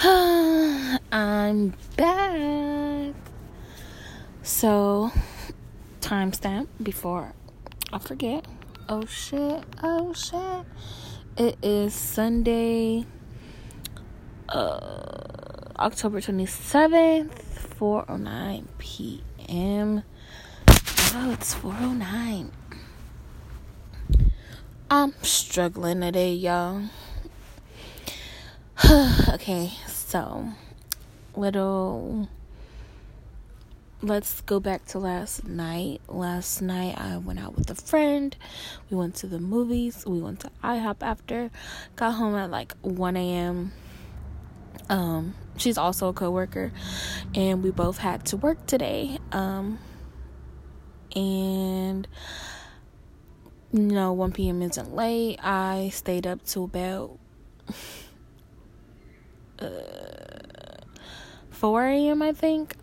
I'm back. So, timestamp before I forget. Oh shit, oh shit. It is Sunday, uh, October 27th, 4.09 p.m. Oh, it's 4.09. I'm struggling today, y'all. okay, so little let's go back to last night. Last night I went out with a friend. We went to the movies. We went to IHOP after. Got home at like 1 a.m. Um, she's also a coworker, and we both had to work today. Um, and you know, 1 p.m. isn't late. I stayed up till about uh, 4 a.m. I think.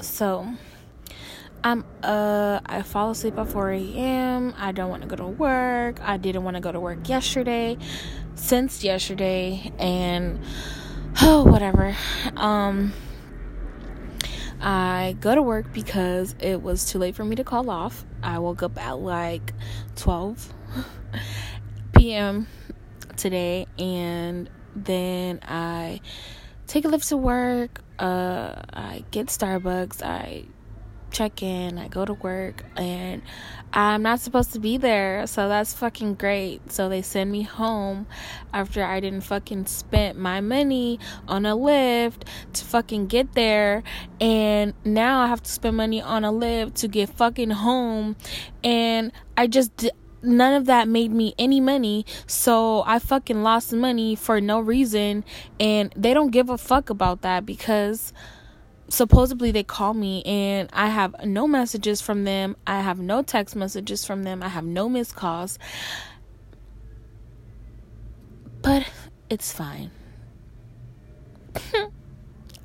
So I'm uh I fall asleep at 4 a.m. I don't want to go to work. I didn't want to go to work yesterday since yesterday and oh whatever. Um I go to work because it was too late for me to call off. I woke up at like 12 p.m. today and then I take a Lyft to work. Uh, I get Starbucks. I check in. I go to work, and I'm not supposed to be there. So that's fucking great. So they send me home after I didn't fucking spend my money on a Lyft to fucking get there, and now I have to spend money on a Lyft to get fucking home, and I just none of that made me any money. So I fucking lost money for no reason. And they don't give a fuck about that because supposedly they call me and I have no messages from them. I have no text messages from them. I have no missed calls. But it's fine.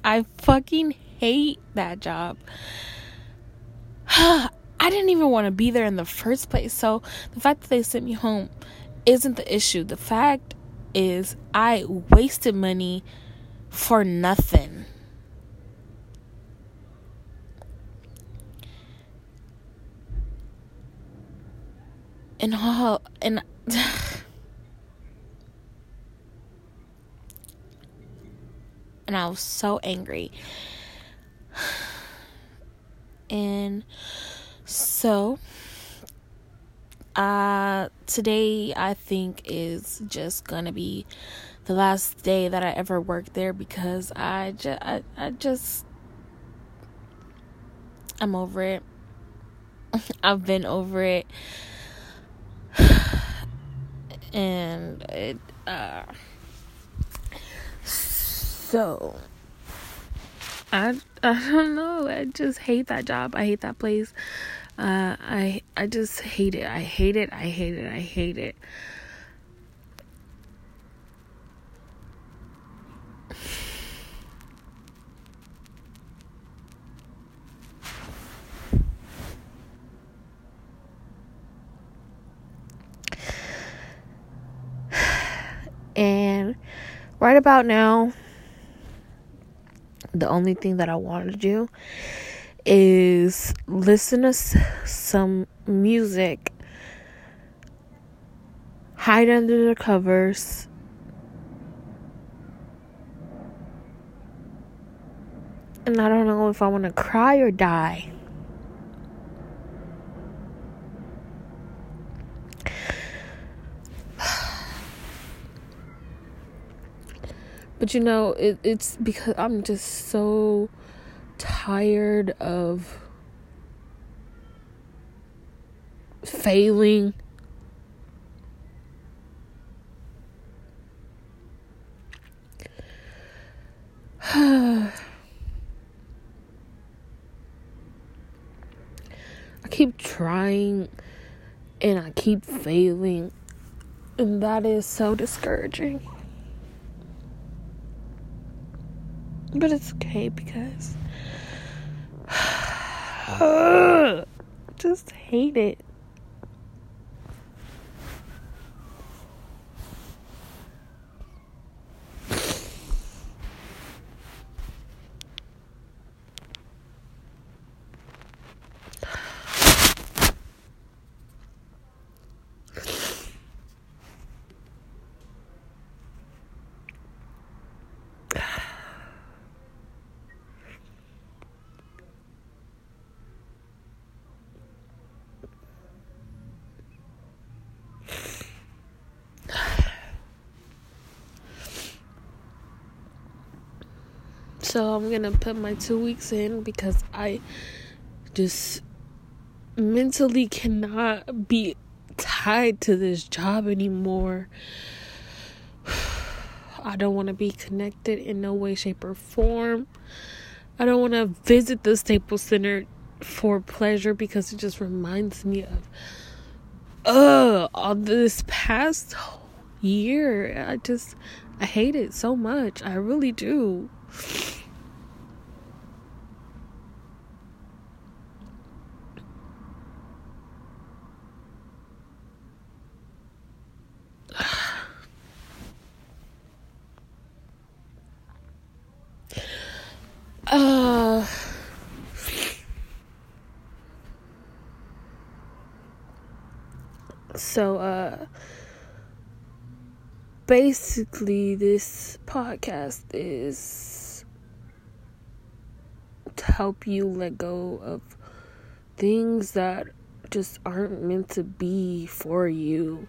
I fucking hate that job. I didn't even want to be there in the first place. So the fact that they sent me home isn't the issue. The fact is, I wasted money for nothing. And all, and and I was so angry. And so, uh, today I think is just gonna be the last day that I ever work there because I just, I, I just, I'm over it. I've been over it. And it, uh, so I I don't know. I just hate that job. I hate that place. Uh, I I just hate it. I hate it. I hate it. I hate it. And right about now, the only thing that I want to do is listen to some music, hide under the covers. And I don't know if I want to cry or die. But you know, it, it's because I'm just so tired of failing. I keep trying and I keep failing, and that is so discouraging. But it's okay because just hate it. So I'm gonna put my two weeks in because I just mentally cannot be tied to this job anymore. I don't want to be connected in no way, shape, or form. I don't want to visit the Staples Center for pleasure because it just reminds me of uh all this past year. I just I hate it so much. I really do. Uh so uh basically this podcast is help you let go of things that just aren't meant to be for you.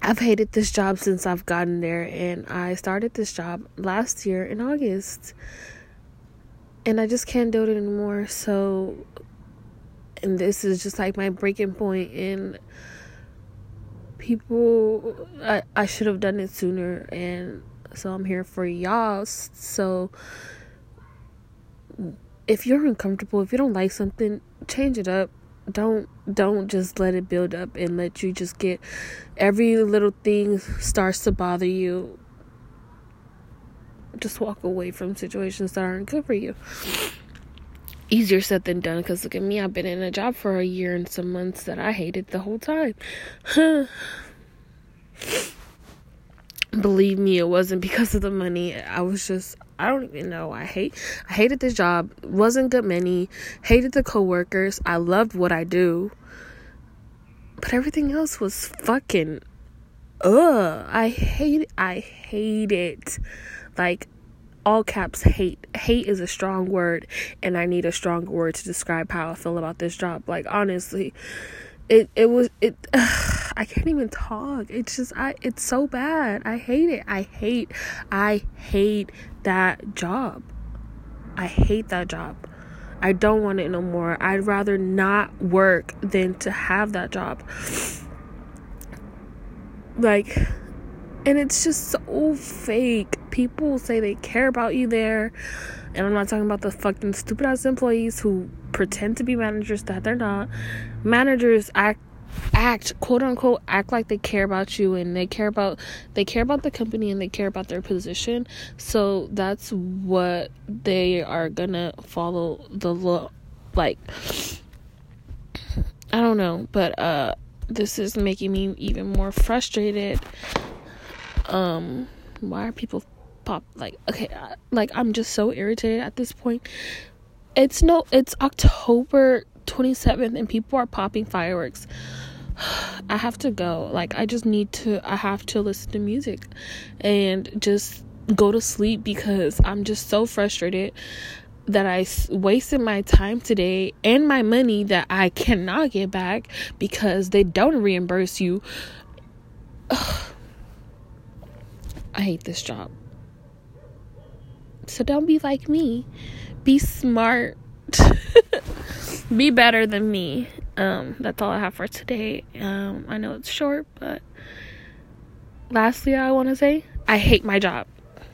I've hated this job since I've gotten there, and I started this job last year in August, and I just can't do it anymore. So, and this is just like my breaking point in people I, I should have done it sooner and so i'm here for y'all so if you're uncomfortable if you don't like something change it up. Don't don't just let it build up and let you just get every little thing starts to bother you. Just walk away from situations that aren't good for you. Easier said than done because look at me i've been in a job for a year and some months that i hated the whole time believe me it wasn't because of the money. I was just i don't even know. I hate i hated this job. Wasn't good money. Hated the coworkers. I loved what i do. But everything else was fucking ugh. I hate i hate it. Like all caps hate. Hate is a strong word, and I need a stronger word to describe how I feel about this job. Like honestly, it it was it. Ugh, I can't even talk. It's just I. It's so bad. I hate it. I hate. I hate that job. I hate that job. I don't want it no more. I'd rather not work than to have that job. Like and it's just so fake. People say they care about you there. And I'm not talking about the fucking stupid ass employees who pretend to be managers that they're not. Managers act act quote unquote act like they care about you and they care about they care about the company and they care about their position. So that's what they are gonna follow the law like i don't know but uh this is making me even more frustrated. Um why are people pop like okay like i'm just so irritated at this point it's no it's october 27th and people are popping fireworks i have to go like i just need to i have to listen to music and just go to sleep because i'm just so frustrated that I wasted my time today and my money that I cannot get back because they don't reimburse you. Ugh I hate this job. So don't be like me. Be smart. be better than me. Um, that's all I have for today. Um, I know it's short, but lastly, I want to say I hate my job.